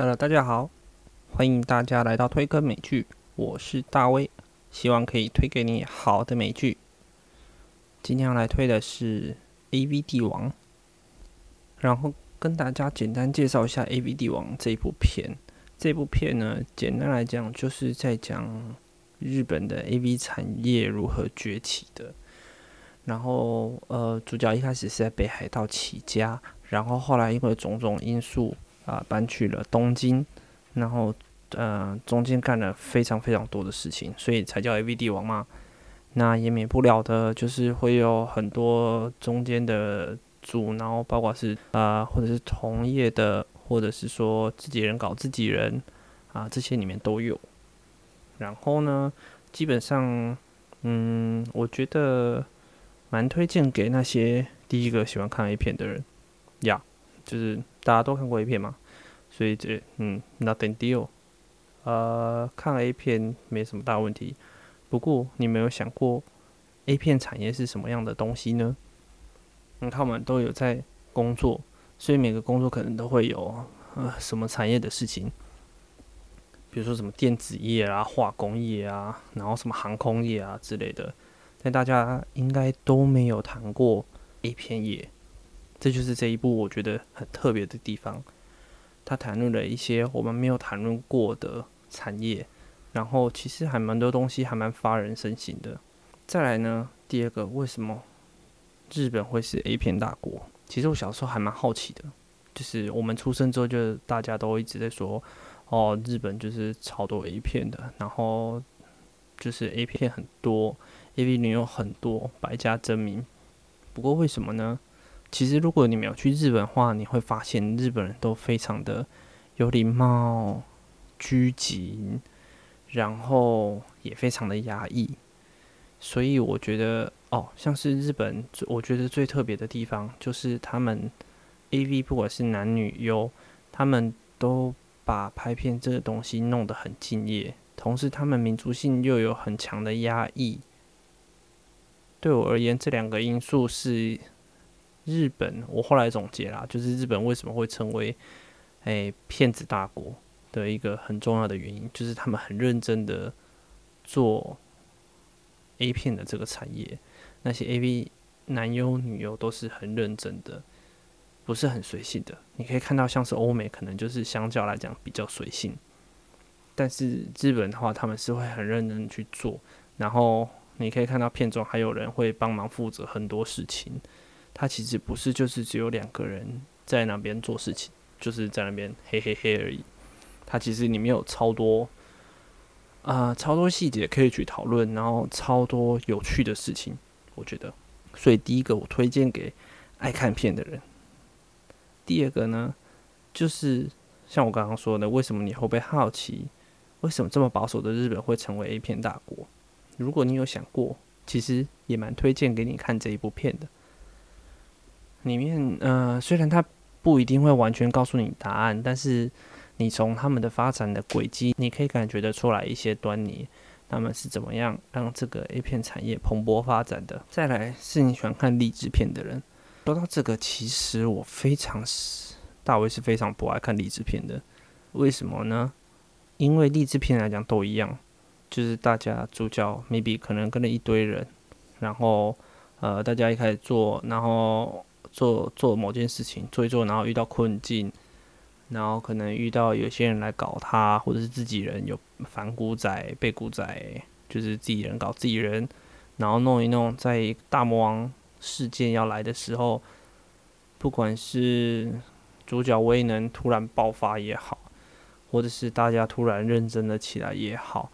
Hello，大家好，欢迎大家来到推坑美剧，我是大威，希望可以推给你好的美剧。今天要来推的是《A V 帝王》，然后跟大家简单介绍一下《A V 帝王》这一部片。这部片呢，简单来讲就是在讲日本的 A V 产业如何崛起的。然后，呃，主角一开始是在北海道起家，然后后来因为种种因素。啊，搬去了东京，然后呃，中间干了非常非常多的事情，所以才叫 A V 帝王嘛。那也免不了的，就是会有很多中间的阻挠，包括是啊，或者是同业的，或者是说自己人搞自己人啊，这些里面都有。然后呢，基本上，嗯，我觉得蛮推荐给那些第一个喜欢看 A 片的人呀。就是大家都看过 A 片嘛，所以这嗯，nothing deal，呃，看了 A 片没什么大问题。不过你没有想过 A 片产业是什么样的东西呢？你看我们都有在工作，所以每个工作可能都会有呃什么产业的事情，比如说什么电子业啊、化工业啊，然后什么航空业啊之类的，但大家应该都没有谈过 A 片业。这就是这一部我觉得很特别的地方，他谈论了一些我们没有谈论过的产业，然后其实还蛮多东西还蛮发人深省的。再来呢，第二个，为什么日本会是 A 片大国？其实我小时候还蛮好奇的，就是我们出生之后，就大家都一直在说，哦，日本就是超多 A 片的，然后就是 A 片很多，AV 女优很多，百家争鸣。不过为什么呢？其实，如果你没有去日本的话，你会发现日本人都非常的有礼貌、拘谨，然后也非常的压抑。所以，我觉得哦，像是日本，我觉得最特别的地方就是他们 A V 不管是男女优，他们都把拍片这个东西弄得很敬业，同时他们民族性又有很强的压抑。对我而言，这两个因素是。日本，我后来总结啦，就是日本为什么会成为诶骗子大国的一个很重要的原因，就是他们很认真的做 A 片的这个产业，那些 AV 男优女优都是很认真的，不是很随性的。你可以看到，像是欧美可能就是相较来讲比较随性，但是日本的话，他们是会很认真去做，然后你可以看到片中还有人会帮忙负责很多事情。他其实不是，就是只有两个人在那边做事情，就是在那边嘿嘿嘿而已。他其实里面有超多，啊，超多细节可以去讨论，然后超多有趣的事情，我觉得。所以第一个我推荐给爱看片的人。第二个呢，就是像我刚刚说的，为什么你会被好奇，为什么这么保守的日本会成为 A 片大国？如果你有想过，其实也蛮推荐给你看这一部片的。里面，呃，虽然他不一定会完全告诉你答案，但是你从他们的发展的轨迹，你可以感觉得出来一些端倪，他们是怎么样让这个 A 片产业蓬勃发展的。再来是你喜欢看励志片的人，说到这个，其实我非常是大卫是非常不爱看励志片的，为什么呢？因为励志片来讲都一样，就是大家主角 maybe 可能跟了一堆人，然后呃，大家一开始做，然后。做做某件事情，做一做，然后遇到困境，然后可能遇到有些人来搞他，或者是自己人有反骨仔、被骨仔，就是自己人搞自己人，然后弄一弄，在大魔王事件要来的时候，不管是主角威能突然爆发也好，或者是大家突然认真了起来也好，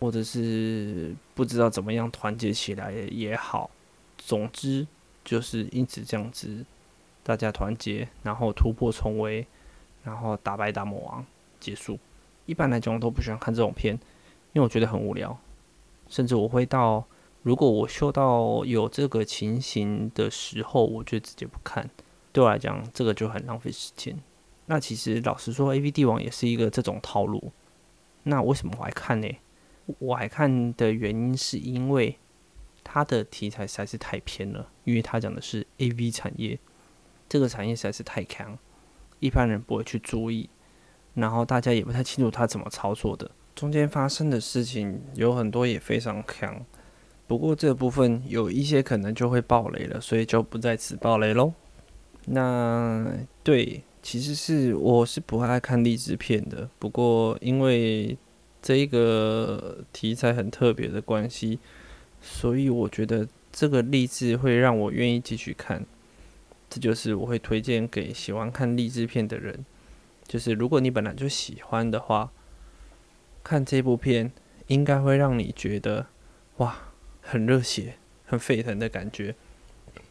或者是不知道怎么样团结起来也好，总之。就是因此这样子，大家团结，然后突破重围，然后打败大魔王，结束。一般来讲，我都不喜欢看这种片，因为我觉得很无聊。甚至我会到，如果我嗅到有这个情形的时候，我就直接不看。对我来讲，这个就很浪费时间。那其实老实说，《A V 帝王》也是一个这种套路。那为什么我还看呢？我还看的原因是因为。它的题材实在是太偏了，因为它讲的是 A V 产业，这个产业实在是太强，一般人不会去注意。然后大家也不太清楚他怎么操作的。中间发生的事情有很多也非常强，不过这部分有一些可能就会爆雷了，所以就不在此爆雷喽。那对，其实是我是不爱看励志片的，不过因为这一个题材很特别的关系，所以我觉得这个励志会让我愿意继续看。这就是我会推荐给喜欢看励志片的人，就是如果你本来就喜欢的话。看这部片应该会让你觉得哇，很热血、很沸腾的感觉，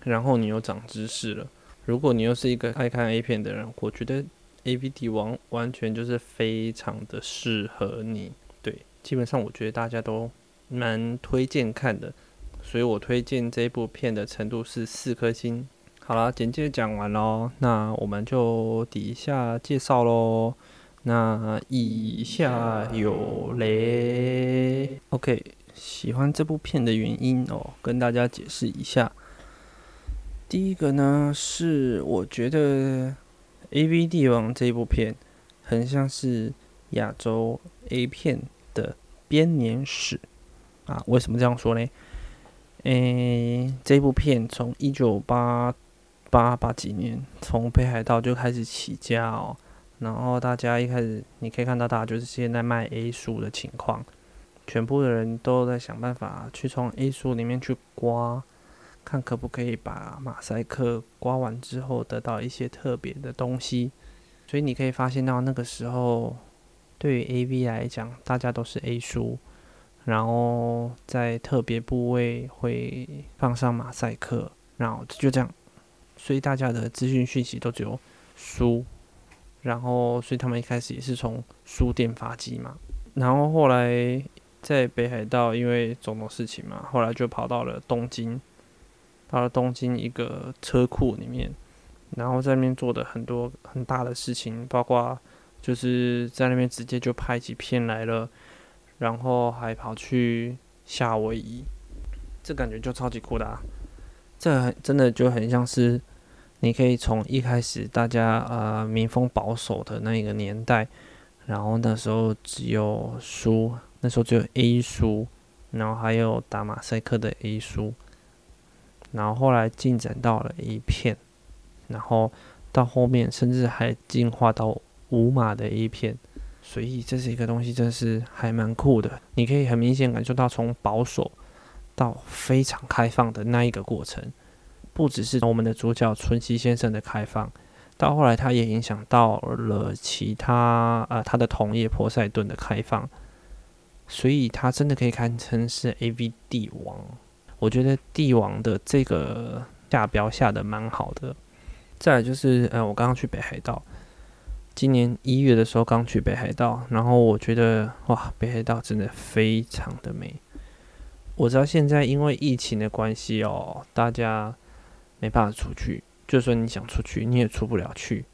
然后你又长知识了。如果你又是一个爱看 A 片的人，我觉得 A B D 王完全就是非常的适合你。对，基本上我觉得大家都蛮推荐看的，所以我推荐这部片的程度是四颗星。好了，简介讲完喽，那我们就底下介绍喽。那以下有雷，OK，喜欢这部片的原因哦，跟大家解释一下。第一个呢，是我觉得《A V 帝王》这部片很像是亚洲 A 片的编年史啊。为什么这样说呢？诶，这部片从一九八八八几年，从北海道就开始起家哦。然后大家一开始，你可以看到，大家就是现在卖 A 书的情况，全部的人都在想办法去从 A 书里面去刮，看可不可以把马赛克刮完之后得到一些特别的东西。所以你可以发现到那个时候，对于 AV 来讲，大家都是 A 书，然后在特别部位会放上马赛克，然后就这样，所以大家的资讯讯息都只有书。然后，所以他们一开始也是从书店发迹嘛。然后后来在北海道，因为种种事情嘛，后来就跑到了东京，到了东京一个车库里面，然后在那边做的很多很大的事情，包括就是在那边直接就拍起片来了，然后还跑去夏威夷，这感觉就超级酷的啊！这很真的就很像是。你可以从一开始大家呃民风保守的那个年代，然后那时候只有书，那时候只有 A 书，然后还有打马赛克的 A 书，然后后来进展到了 A 片，然后到后面甚至还进化到无码的 A 片，所以这是一个东西，真是还蛮酷的。你可以很明显感受到从保守到非常开放的那一个过程。不只是我们的主角春熙先生的开放，到后来他也影响到了其他呃他的同业波塞顿的开放，所以他真的可以堪称是 A V 帝王。我觉得帝王的这个下标下的蛮好的。再就是呃我刚刚去北海道，今年一月的时候刚去北海道，然后我觉得哇北海道真的非常的美。我知道现在因为疫情的关系哦，大家。没办法出去，就算你想出去，你也出不了去，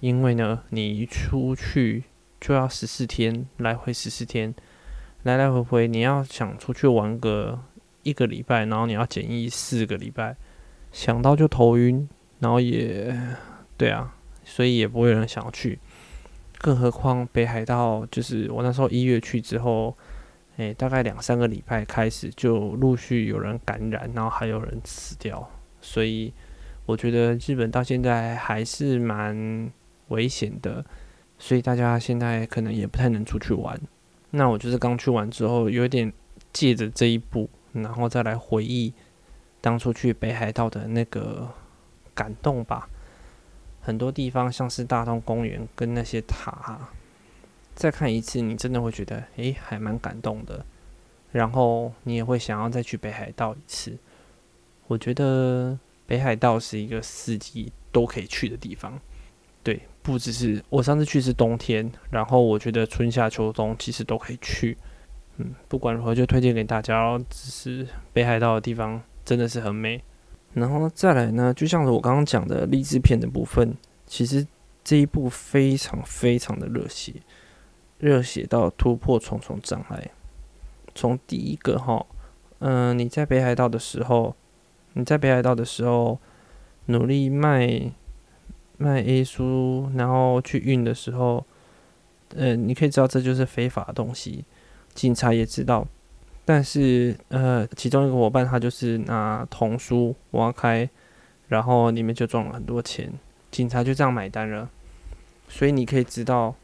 因为呢，你一出去就要十四天，来回十四天，来来回回，你要想出去玩个一个礼拜，然后你要检疫四个礼拜，想到就头晕，然后也对啊，所以也不会有人想要去，更何况北海道，就是我那时候一月去之后，诶，大概两三个礼拜开始就陆续有人感染，然后还有人死掉。所以我觉得日本到现在还是蛮危险的，所以大家现在可能也不太能出去玩。那我就是刚去完之后，有点借着这一步，然后再来回忆当初去北海道的那个感动吧。很多地方像是大通公园跟那些塔，再看一次，你真的会觉得诶，还蛮感动的。然后你也会想要再去北海道一次。我觉得北海道是一个四季都可以去的地方，对，不只是我上次去是冬天，然后我觉得春夏秋冬其实都可以去，嗯，不管如何就推荐给大家。只是北海道的地方真的是很美，然后再来呢，就像是我刚刚讲的励志片的部分，其实这一部非常非常的热血，热血到突破重重障碍。从第一个哈，嗯，你在北海道的时候。你在北海道的时候，努力卖卖 A 书，然后去运的时候，呃，你可以知道这就是非法的东西，警察也知道，但是呃，其中一个伙伴他就是拿童书挖开，然后里面就装了很多钱，警察就这样买单了。所以你可以知道，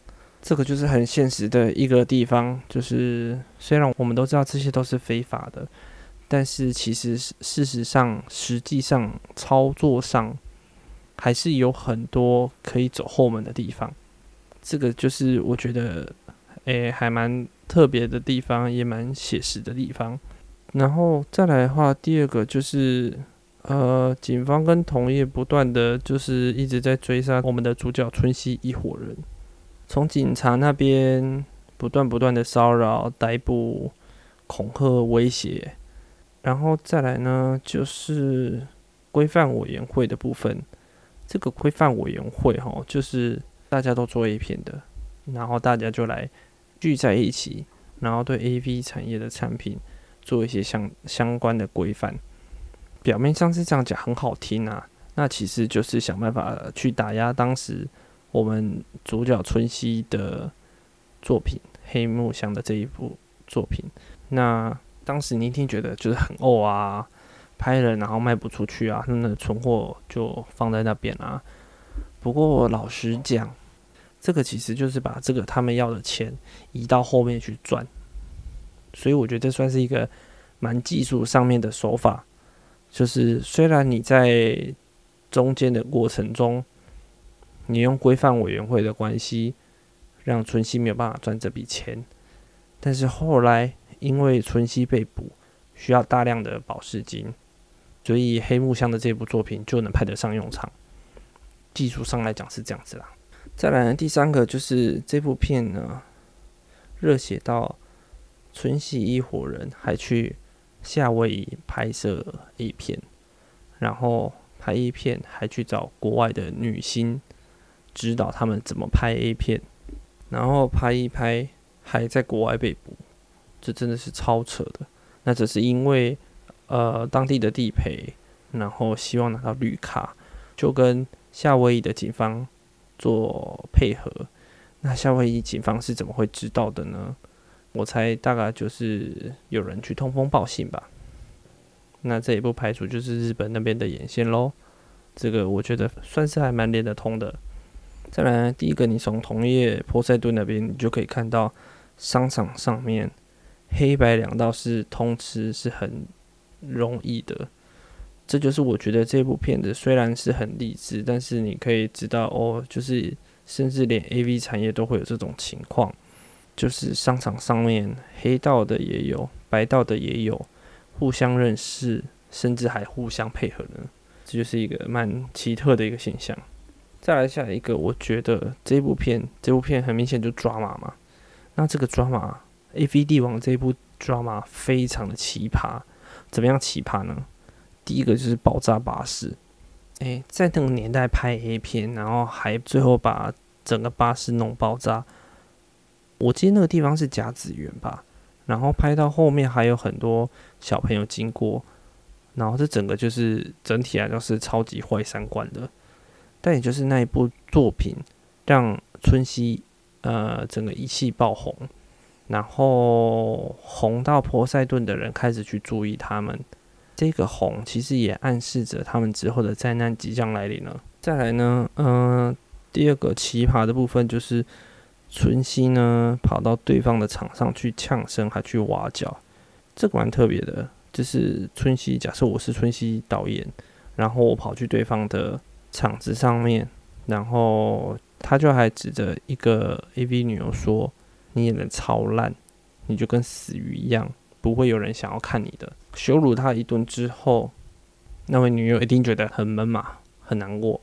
这个就是很现实的一个地方，就是虽然我们都知道这些都是非法的，但是其实事实上、实际上操作上，还是有很多可以走后门的地方。这个就是我觉得，诶，还蛮特别的地方，也蛮写实的地方。然后再来的话，第二个就是，呃，警方跟同业不断的就是一直在追杀我们的主角春熙一伙人，从警察那边不断不断的骚扰、逮捕、恐吓、威胁，然后再来呢，就是规范委员会的部分。这个规范委员会哈，就是。大家都做 A 片的，然后大家就来聚在一起，然后对 A V 产业的产品做一些相相关的规范。表面上是这样讲，很好听啊，那其实就是想办法去打压当时我们主角春熙的作品《黑木香》的这一部作品。那当时你一定觉得就是很哦啊，拍了然后卖不出去啊，那的存货就放在那边啊。不过老实讲，这个其实就是把这个他们要的钱移到后面去赚，所以我觉得这算是一个蛮技术上面的手法。就是虽然你在中间的过程中，你用规范委员会的关系让春熙没有办法赚这笔钱，但是后来因为春熙被捕，需要大量的保释金，所以黑木香的这部作品就能派得上用场。技术上来讲是这样子啦。再来第三个就是这部片呢，热血到春熙一伙人还去夏威夷拍摄 A 片，然后拍 A 片还去找国外的女星指导他们怎么拍 A 片，然后拍一拍还在国外被捕，这真的是超扯的。那只是因为呃当地的地陪，然后希望拿到绿卡，就跟。夏威夷的警方做配合，那夏威夷警方是怎么会知道的呢？我猜大概就是有人去通风报信吧。那这也不排除就是日本那边的眼线喽。这个我觉得算是还蛮连得通的。再来，第一个，你从同业波塞顿那边，你就可以看到商场上面黑白两道是通吃是很容易的。这就是我觉得这部片子虽然是很励志，但是你可以知道哦，就是甚至连 A V 产业都会有这种情况，就是商场上面黑道的也有，白道的也有，互相认识，甚至还互相配合呢，这就是一个蛮奇特的一个现象。再来下一个，我觉得这部片，这部片很明显就抓马嘛，那这个抓马 A V 帝王这部抓马非常的奇葩，怎么样奇葩呢？第一个就是爆炸巴士，诶，在那个年代拍 A 片，然后还最后把整个巴士弄爆炸。我记得那个地方是甲子园吧，然后拍到后面还有很多小朋友经过，然后这整个就是整体来说是超级坏三观的。但也就是那一部作品让春熙呃整个一气爆红，然后红到波塞顿的人开始去注意他们。这个红其实也暗示着他们之后的灾难即将来临了。再来呢，嗯，第二个奇葩的部分就是春熙呢跑到对方的场上去呛声，还去挖角，这个蛮特别的。就是春熙，假设我是春熙导演，然后我跑去对方的场子上面，然后他就还指着一个 AV 女优说：“你演的超烂，你就跟死鱼一样。”不会有人想要看你的，羞辱他一顿之后，那位女友一定觉得很闷嘛，很难过。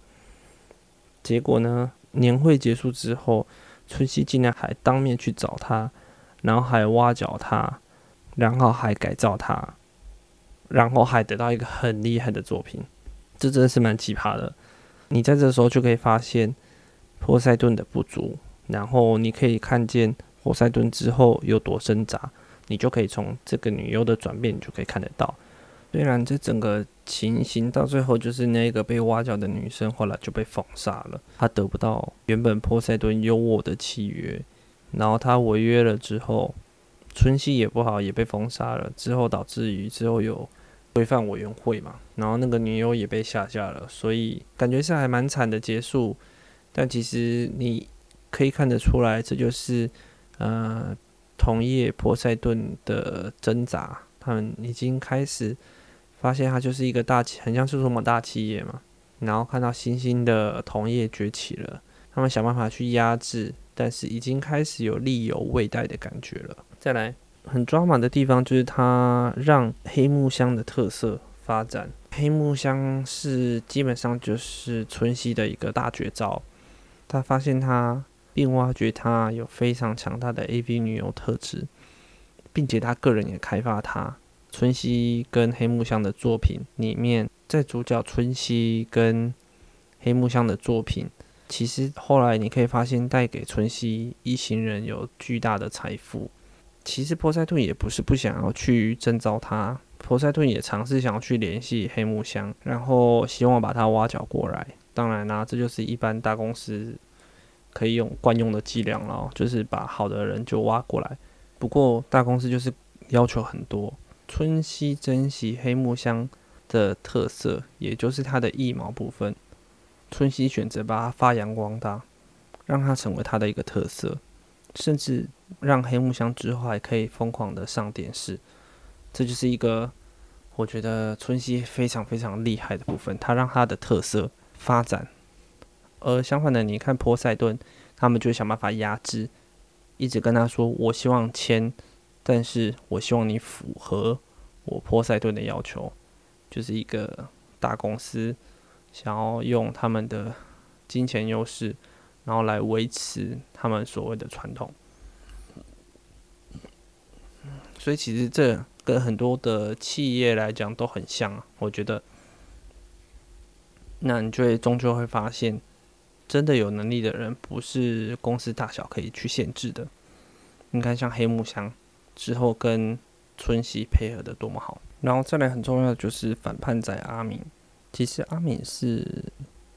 结果呢，年会结束之后，春熙竟然还当面去找他，然后还挖角他，然后还改造他，然后还得到一个很厉害的作品，这真的是蛮奇葩的。你在这时候就可以发现波塞顿的不足，然后你可以看见波塞顿之后有多挣扎。你就可以从这个女优的转变，你就可以看得到。虽然这整个情形到最后就是那个被挖角的女生后来就被封杀了，她得不到原本波塞顿优渥的契约，然后她违约了之后，春熙也不好，也被封杀了。之后导致于之后有规范委员会嘛，然后那个女优也被下架了，所以感觉是还蛮惨的结束。但其实你可以看得出来，这就是呃同业波塞顿的挣扎，他们已经开始发现它就是一个大企，很像是什么大企业嘛。然后看到新兴的同业崛起了，他们想办法去压制，但是已经开始有力有未待的感觉了。再来，很抓马的地方就是它让黑木香的特色发展。黑木香是基本上就是春熙的一个大绝招，他发现他并挖掘他有非常强大的 AV 女优特质，并且他个人也开发他。春熙跟黑木香的作品里面。在主角春熙跟黑木香的作品，其实后来你可以发现，带给春熙一行人有巨大的财富。其实波塞顿也不是不想要去征召他，波塞顿也尝试想要去联系黑木香，然后希望把他挖角过来。当然啦，这就是一般大公司可以用惯用的伎俩了，就是把好的人就挖过来。不过大公司就是要求很多，春熙珍惜黑木香。的特色，也就是它的翼毛部分，春熙选择把它发扬光大，让它成为它的一个特色，甚至让黑木香之后还可以疯狂的上电视，这就是一个我觉得春熙非常非常厉害的部分，它让它的特色发展。而相反的，你看波塞顿，他们就想办法压制，一直跟他说：“我希望签，但是我希望你符合我波塞顿的要求。”就是一个大公司想要用他们的金钱优势，然后来维持他们所谓的传统。所以其实这跟很多的企业来讲都很像啊，我觉得。那你就会终究会发现，真的有能力的人不是公司大小可以去限制的。你看，像黑木香之后跟春熙配合的多么好。然后再来很重要的就是反叛仔阿敏，其实阿敏是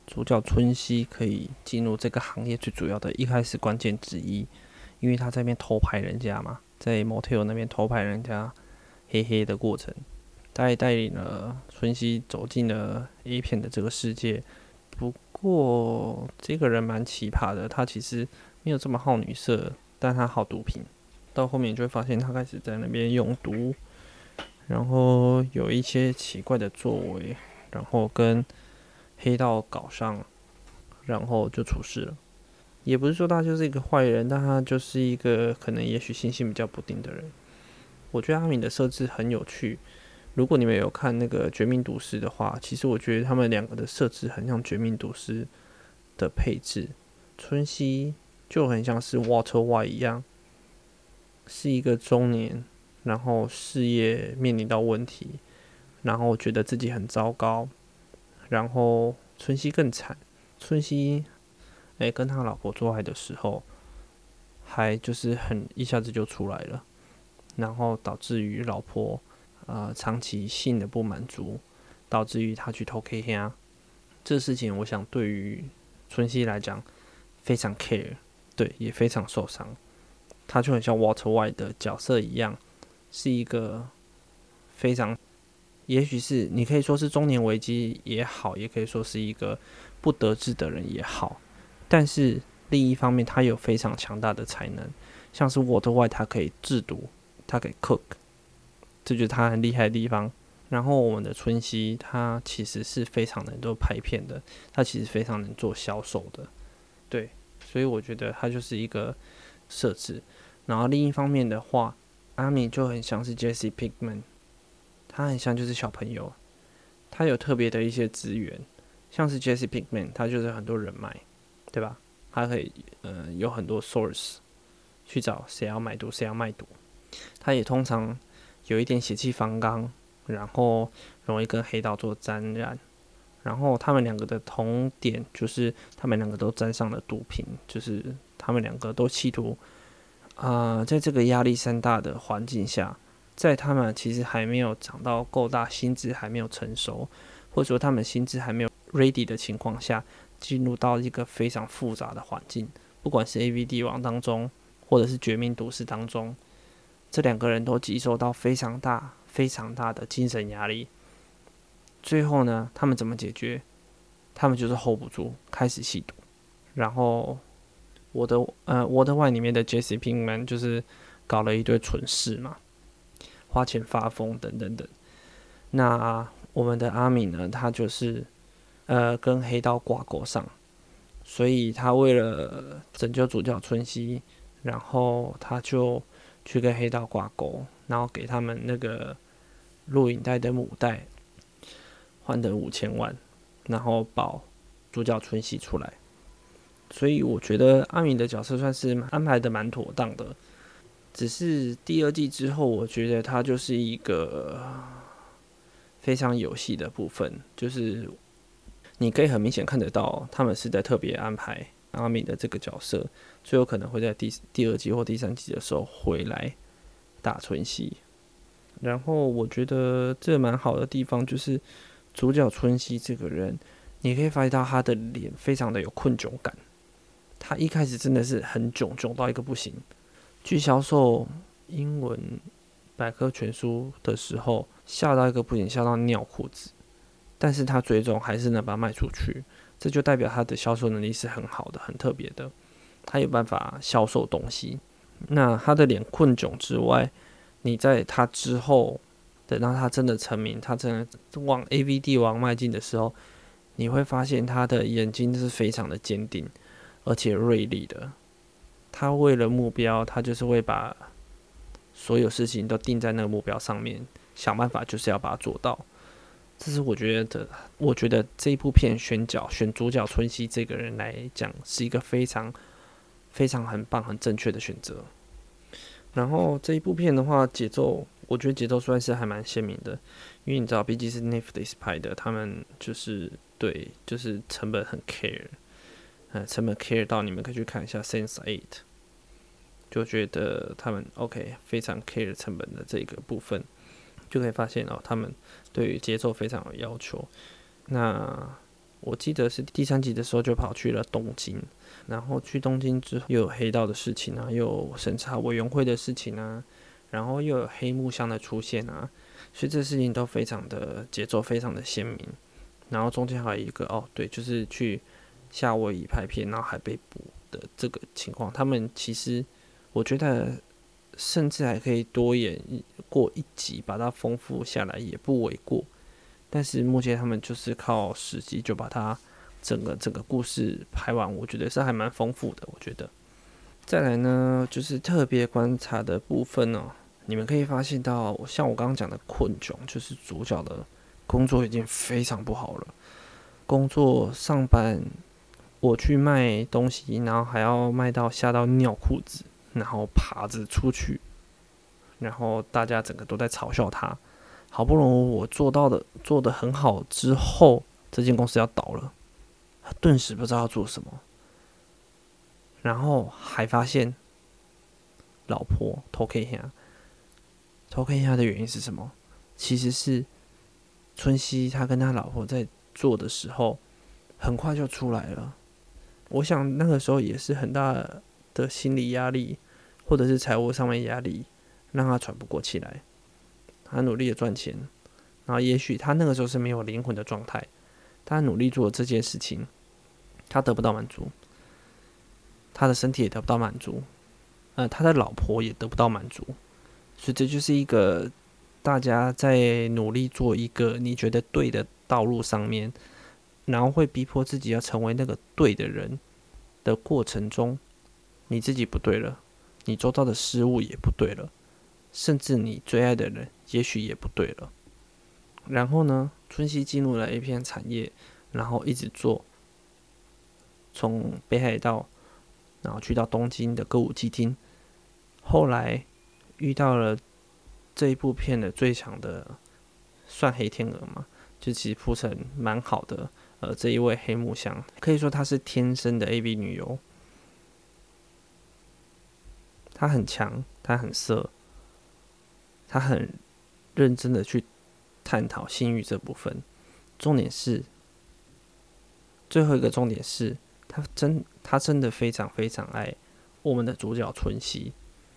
主角春熙可以进入这个行业最主要的一开始关键之一，因为他在那边偷拍人家嘛，在 motel 那边偷拍人家黑黑的过程，他也带领了春熙走进了 A 片的这个世界。不过这个人蛮奇葩的，他其实没有这么好女色，但他好毒品。到后面就会发现他开始在那边用毒。然后有一些奇怪的作为，然后跟黑道搞上，然后就出事了。也不是说他就是一个坏人，但他就是一个可能也许心性比较不定的人。我觉得阿敏的设置很有趣。如果你们有看那个《绝命毒师》的话，其实我觉得他们两个的设置很像《绝命毒师》的配置。春熙就很像是 Water Y 一样，是一个中年。然后事业面临到问题，然后觉得自己很糟糕，然后春熙更惨。春熙，哎，跟他老婆做爱的时候，还就是很一下子就出来了，然后导致于老婆呃长期性的不满足，导致于他去偷 K 黑这事情我想对于春熙来讲非常 care，对，也非常受伤。他就很像 Water White 的角色一样。是一个非常，也许是你可以说是中年危机也好，也可以说是一个不得志的人也好。但是另一方面，他有非常强大的才能，像是我的外，他可以制毒，他可以 cook，这就是他很厉害的地方。然后我们的春熙，他其实是非常能做拍片的，他其实非常能做销售的，对，所以我觉得他就是一个设置。然后另一方面的话。阿米就很像是 Jesse Pinkman，他很像就是小朋友，他有特别的一些资源，像是 Jesse Pinkman，他就是很多人脉，对吧？他可以呃有很多 source 去找谁要买毒，谁要卖毒。他也通常有一点血气方刚，然后容易跟黑道做沾染。然后他们两个的同点就是他们两个都沾上了毒品，就是他们两个都企图。啊，在这个压力山大的环境下，在他们其实还没有长到够大，心智还没有成熟，或者说他们心智还没有 ready 的情况下，进入到一个非常复杂的环境，不管是 A V D 王当中，或者是《绝命毒师》当中，这两个人都接受到非常大、非常大的精神压力。最后呢，他们怎么解决？他们就是 hold 不住，开始吸毒。然后，我的呃，我的外里面的 Jesse Pinkman 就是搞了一堆蠢事嘛，花钱发疯等等等。那我们的阿敏呢，他就是呃跟黑道挂钩上，所以他为了拯救主角春熙，然后他就去跟黑道挂钩，然后给他们那个录影带的母带。换得五千万，然后保主角春熙出来，所以我觉得阿明的角色算是安排的蛮妥当的。只是第二季之后，我觉得他就是一个非常有戏的部分，就是你可以很明显看得到，他们是在特别安排阿米的这个角色，最有可能会在第第二季或第三季的时候回来打春熙。然后我觉得这蛮好的地方就是。主角春熙这个人，你可以发现到他的脸非常的有困窘感。他一开始真的是很囧，囧到一个不行。去销售英文百科全书的时候，吓到一个不行，吓到尿裤子。但是他最终还是能把它卖出去，这就代表他的销售能力是很好的，很特别的。他有办法销售东西。那他的脸困窘之外，你在他之后。等到他真的成名，他真的往 A V 帝王迈进的时候，你会发现他的眼睛是非常的坚定，而且锐利的。他为了目标，他就是会把所有事情都定在那个目标上面，想办法就是要把它做到。这是我觉得，我觉得这一部片选角选主角春熙这个人来讲，是一个非常非常很棒、很正确的选择。然后这一部片的话，节奏。我觉得节奏算是还蛮鲜明的，因为你知道，毕竟是 Netflix 拍的，他们就是对，就是成本很 care，呃，成本 care 到你们可以去看一下 Sense Eight，就觉得他们 OK 非常 care 成本的这个部分，就可以发现哦，他们对于节奏非常有要求。那我记得是第三集的时候就跑去了东京，然后去东京之后又有黑道的事情啊，又有审查委员会的事情啊。然后又有黑木箱的出现啊，所以这事情都非常的节奏非常的鲜明。然后中间还有一个哦，对，就是去夏威夷拍片，然后还被捕的这个情况。他们其实我觉得甚至还可以多演过一集，把它丰富下来也不为过。但是目前他们就是靠十集就把它整个整个故事拍完，我觉得是还蛮丰富的。我觉得再来呢，就是特别观察的部分哦。你们可以发现到，像我刚刚讲的困窘，就是主角的工作已经非常不好了。工作上班，我去卖东西，然后还要卖到吓到尿裤子，然后爬着出去，然后大家整个都在嘲笑他。好不容易我做到的做的很好之后，这间公司要倒了，他顿时不知道要做什么，然后还发现老婆偷 K 下。偷看一下的原因是什么？其实是春熙他跟他老婆在做的时候，很快就出来了。我想那个时候也是很大的心理压力，或者是财务上面压力，让他喘不过气来。他努力的赚钱，然后也许他那个时候是没有灵魂的状态，他努力做这件事情，他得不到满足，他的身体也得不到满足，呃，他的老婆也得不到满足。所以这就是一个大家在努力做一个你觉得对的道路上面，然后会逼迫自己要成为那个对的人的过程中，你自己不对了，你做到的失误也不对了，甚至你最爱的人也许也不对了。然后呢，春熙进入了 A 片产业，然后一直做，从北海道，然后去到东京的歌舞伎町，后来。遇到了这一部片的最强的，算黑天鹅嘛？就其实铺成蛮好的。呃，这一位黑木香可以说她是天生的 A B 女优，他很强，他很色，他很认真的去探讨性欲这部分。重点是最后一个重点是，他真他真的非常非常爱我们的主角春熙。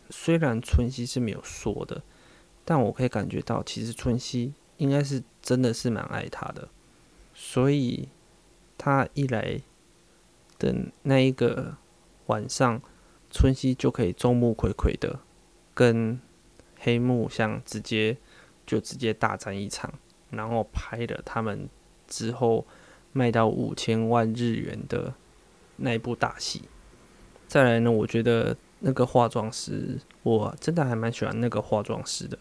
虽然春熙是没有说的，但我可以感觉到，其实春熙应该是真的是蛮爱他的。所以他一来的那一个晚上，春熙就可以众目睽睽的跟黑木像直接就直接大战一场，然后拍了他们之后卖到五千万日元的那一部大戏。再来呢，我觉得那个化妆师，我真的还蛮喜欢那个化妆师的，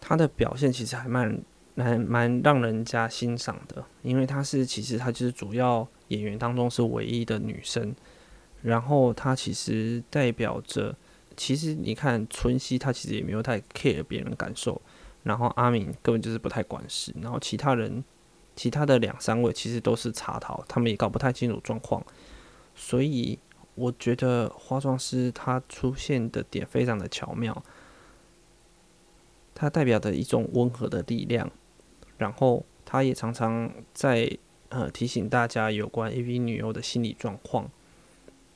他的表现其实还蛮。蛮蛮让人家欣赏的，因为她是其实她就是主要演员当中是唯一的女生，然后他其实代表着，其实你看春熙他其实也没有太 care 别人感受，然后阿敏根本就是不太管事，然后其他人其他的两三位其实都是茶桃，他们也搞不太清楚状况，所以我觉得化妆师她出现的点非常的巧妙，它代表着一种温和的力量。然后，他也常常在呃提醒大家有关 AV 女优的心理状况。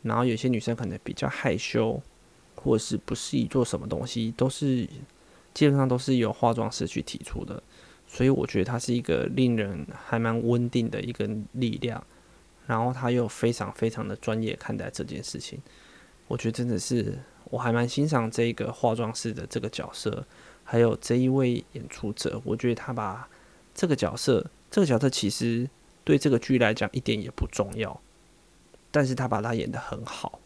然后，有些女生可能比较害羞，或者是不适宜做什么东西，都是基本上都是由化妆师去提出的。所以，我觉得他是一个令人还蛮稳定的一个力量。然后，他又非常非常的专业看待这件事情。我觉得真的是，我还蛮欣赏这个化妆师的这个角色，还有这一位演出者。我觉得他把这个角色，这个角色其实对这个剧来讲一点也不重要，但是他把他演得很好，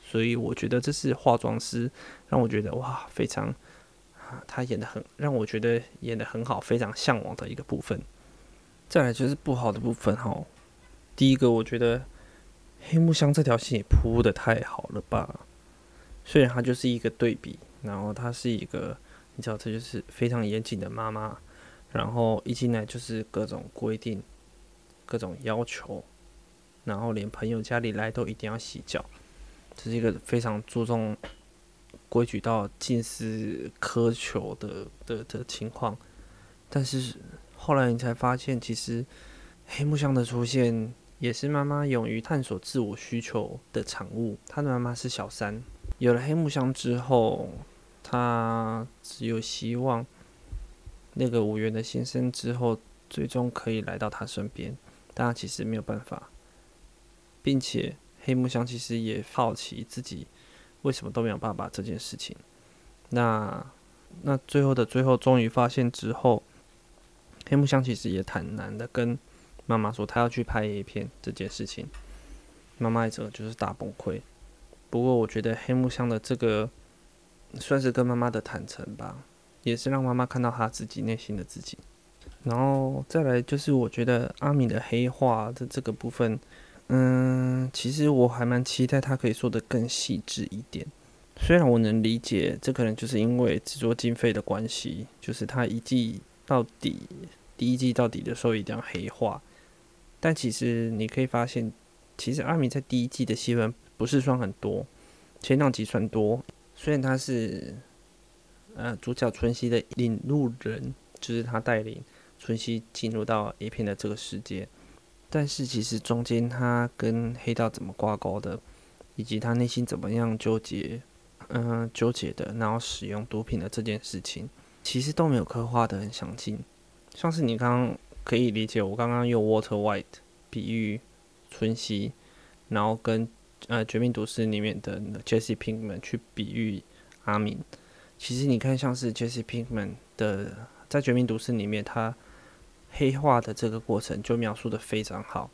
所以我觉得这是化妆师让我觉得哇，非常啊，他演的很让我觉得演的很好，非常向往的一个部分。再来就是不好的部分哈，第一个我觉得黑木香这条线也铺的太好了吧，虽然它就是一个对比，然后它是一个，你知道这就是非常严谨的妈妈。然后一进来就是各种规定、各种要求，然后连朋友家里来都一定要洗脚，这是一个非常注重规矩到近似苛求的的的情况。但是后来你才发现，其实黑木香的出现也是妈妈勇于探索自我需求的产物。他的妈妈是小三，有了黑木香之后，他只有希望。那个五元的先生之后，最终可以来到他身边，但他其实没有办法，并且黑木香其实也好奇自己为什么都没有办法这件事情。那那最后的最后，终于发现之后，黑木香其实也坦然的跟妈妈说，他要去拍 A 片这件事情。妈妈一整个就是大崩溃。不过我觉得黑木香的这个算是跟妈妈的坦诚吧。也是让妈妈看到她自己内心的自己，然后再来就是我觉得阿米的黑化的这个部分，嗯，其实我还蛮期待他可以说的更细致一点。虽然我能理解这可能就是因为制作经费的关系，就是他一季到底第一季到底的时候一定要黑化，但其实你可以发现，其实阿米在第一季的戏份不是算很多，前两集算多，虽然他是。呃，主角春熙的领路人就是他带领春熙进入到 A 片的这个世界，但是其实中间他跟黑道怎么挂钩的，以及他内心怎么样纠结，嗯，纠结的，然后使用毒品的这件事情，其实都没有刻画的很详尽。像是你刚刚可以理解，我刚刚用 Water White 比喻春熙，然后跟呃《绝命毒师》里面的 Jesse Pinkman 去比喻阿敏。其实你看，像是 Jesse Pinkman 的在《绝命毒师》里面，他黑化的这个过程就描述的非常好。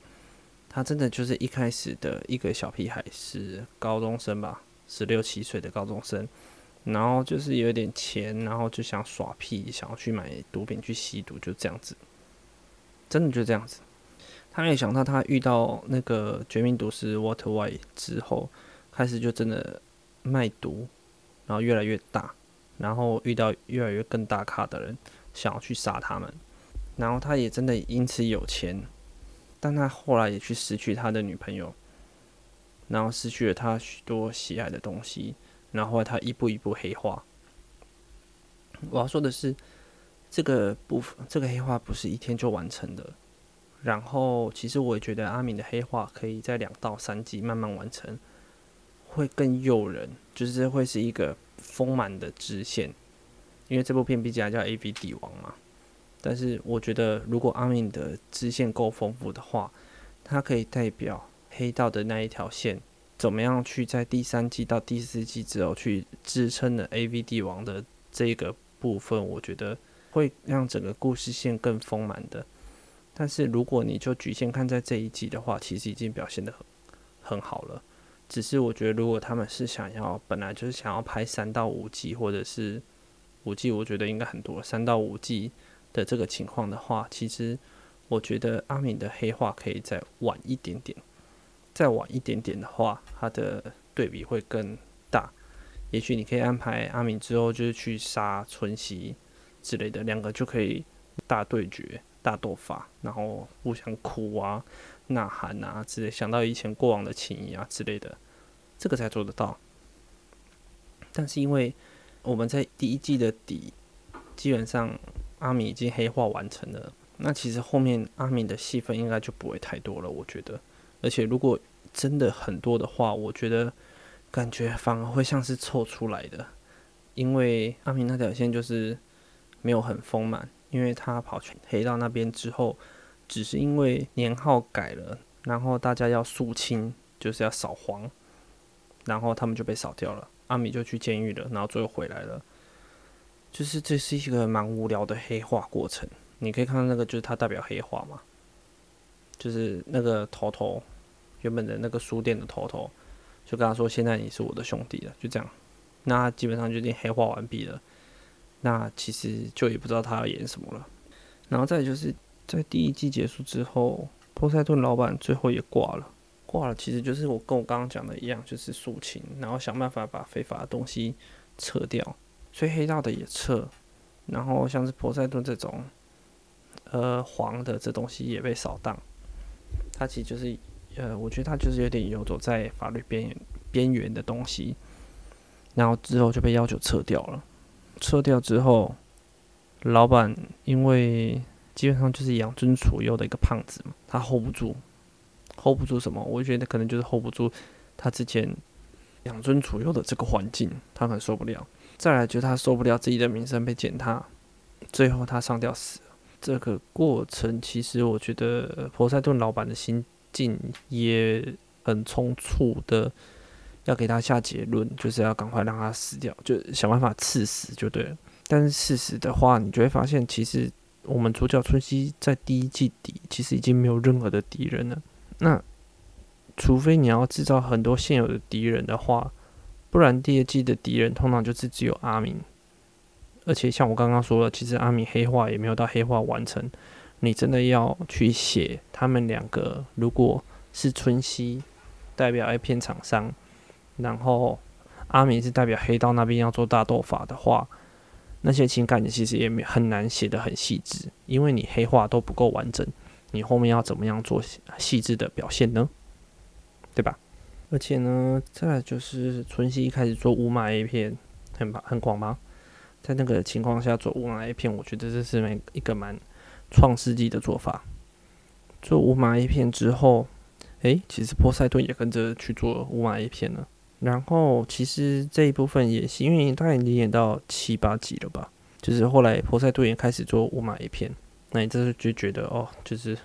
他真的就是一开始的一个小屁孩，是高中生吧，十六七岁的高中生，然后就是有点钱，然后就想耍屁，想要去买毒品去吸毒，就这样子。真的就这样子。他没有想到，他遇到那个《绝命毒师》Water White 之后，开始就真的卖毒，然后越来越大。然后遇到越来越更大咖的人，想要去杀他们，然后他也真的因此有钱，但他后来也去失去他的女朋友，然后失去了他许多喜爱的东西，然后他一步一步黑化。我要说的是，这个部分这个黑化不是一天就完成的，然后其实我也觉得阿敏的黑化可以在两到三季慢慢完成，会更诱人，就是会是一个丰满的支线，因为这部片毕竟还叫 A B 帝王嘛。但是我觉得，如果阿敏的支线够丰富的话，它可以代表黑道的那一条线，怎么样去在第三季到第四季之后去支撑的 A V 帝王的这个部分，我觉得会让整个故事线更丰满的。但是如果你就局限看在这一季的话，其实已经表现的很很好了。只是我觉得，如果他们是想要本来就是想要拍三到五季，或者是五季，我觉得应该很多三到五季的这个情况的话，其实我觉得阿敏的黑化可以再晚一点点，再晚一点点的话，它的对比会更大。也许你可以安排阿敏之后就是去杀春熙之类的，两个就可以大对决、大斗法，然后互相哭啊。呐喊啊之类，想到以前过往的情谊啊之类的，这个才做得到。但是因为我们在第一季的底，基本上阿米已经黑化完成了，那其实后面阿米的戏份应该就不会太多了，我觉得。而且如果真的很多的话，我觉得感觉反而会像是凑出来的，因为阿米那条线就是没有很丰满，因为他跑去黑道那边之后。只是因为年号改了，然后大家要肃清，就是要扫黄，然后他们就被扫掉了。阿米就去监狱了，然后最后回来了。就是这是一个蛮无聊的黑化过程。你可以看到那个，就是他代表黑化嘛，就是那个头头，原本的那个书店的头头，就跟他说：“现在你是我的兄弟了。”就这样，那基本上就已经黑化完毕了。那其实就也不知道他要演什么了。然后再就是。在第一季结束之后，波塞顿老板最后也挂了。挂了，其实就是我跟我刚刚讲的一样，就是肃清，然后想办法把非法的东西撤掉。所以黑道的也撤，然后像是波塞顿这种，呃，黄的这东西也被扫荡。他其实就是，呃，我觉得他就是有点游走在法律边边缘的东西。然后之后就被要求撤掉了。撤掉之后，老板因为。基本上就是养尊处优的一个胖子嘛，他 hold 不住，hold 不住什么？我觉得可能就是 hold 不住他之前养尊处优的这个环境，他很受不了。再来就是他受不了自己的名声被践踏，最后他上吊死了。这个过程其实我觉得波塞顿老板的心境也很匆促的，要给他下结论，就是要赶快让他死掉，就想办法刺死就对了。但是事实的话，你就会发现其实。我们主角春熙在第一季底其实已经没有任何的敌人了。那除非你要制造很多现有的敌人的话，不然第二季的敌人通常就是只有阿明。而且像我刚刚说的，其实阿明黑化也没有到黑化完成。你真的要去写他们两个，如果是春熙代表 A 片厂商，然后阿明是代表黑道那边要做大斗法的话。那些情感你其实也很难写的很细致，因为你黑化都不够完整，你后面要怎么样做细致的表现呢？对吧？而且呢，再就是春熙一开始做五码 A 片，很很广吗？在那个情况下做五码 A 片，我觉得这是蛮一个蛮创世纪的做法。做五码 A 片之后，诶，其实波塞顿也跟着去做五码 A 片了。然后其实这一部分也是，因为他已经演到七八集了吧。就是后来波塞顿也开始做五马 A 片，那你这是就觉得哦，就是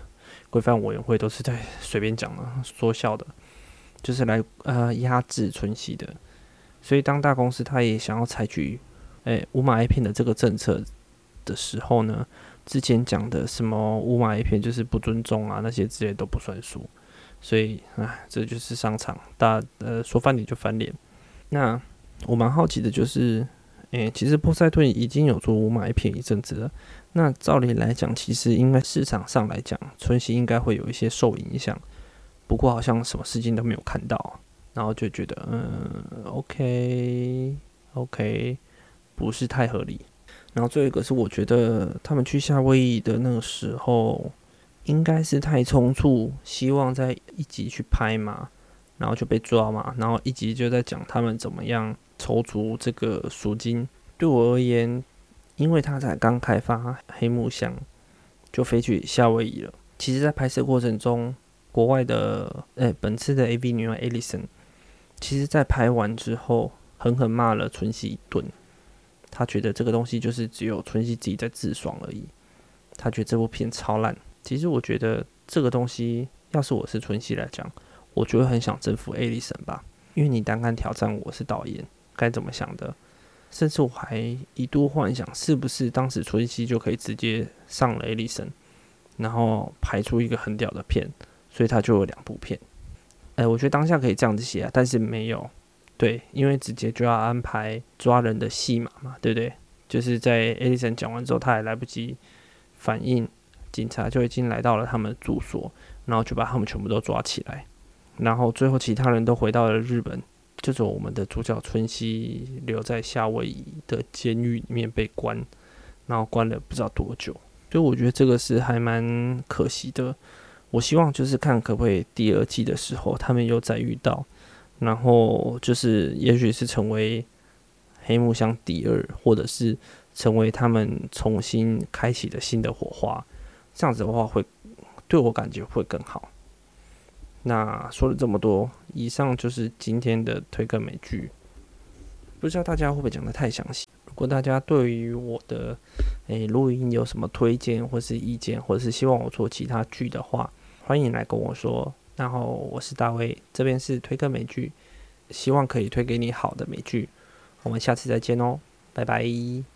规范委员会都是在随便讲了说笑的，就是来呃压制春熙的。所以当大公司他也想要采取诶五马一片的这个政策的时候呢，之前讲的什么五马一片就是不尊重啊那些之类都不算数。所以，唉，这就是商场，大呃说翻脸就翻脸。那我蛮好奇的，就是，诶，其实波塞顿已经有做五马一片一阵子了。那照理来讲，其实应该市场上来讲，春熙应该会有一些受影响。不过好像什么事情都没有看到，然后就觉得，嗯，OK，OK，不是太合理。然后最后一个是，我觉得他们去夏威夷的那个时候。应该是太匆促，希望在一集去拍嘛，然后就被抓嘛，然后一集就在讲他们怎么样筹足这个赎金。对我而言，因为他才刚开发黑木箱，就飞去夏威夷了。其实，在拍摄过程中，国外的诶，本次的 A B 女王 Alison 其实，在拍完之后，狠狠骂了春熙一顿。他觉得这个东西就是只有春熙自己在自爽而已。他觉得这部片超烂。其实我觉得这个东西，要是我是春熙来讲，我就会很想征服艾丽森吧。因为你单干挑战我是导演，该怎么想的？甚至我还一度幻想，是不是当时春熙就可以直接上了艾丽森，然后拍出一个很屌的片，所以他就有两部片。哎，我觉得当下可以这样子写啊，但是没有。对，因为直接就要安排抓人的戏码嘛，对不对？就是在艾丽森讲完之后，他还来不及反应，警察就已经来到了他们的住所，然后就把他们全部都抓起来。然后最后其他人都回到了日本，就只有我们的主角春熙留在夏威夷的监狱里面被关，然后关了不知道多久。所以我觉得这个是还蛮可惜的。我希望就是看可不可以第二季的时候他们又再遇到。然后就是，也许是成为黑木箱第二，或者是成为他们重新开启的新的火花，这样子的话会对我感觉会更好。那说了这么多，以上就是今天的推个美剧，不知道大家会不会讲的太详细？如果大家对于我的诶录音有什么推荐或是意见，或者是希望我做其他剧的话，欢迎来跟我说。然后我是大卫，这边是推个美剧，希望可以推给你好的美剧。我们下次再见哦，拜拜。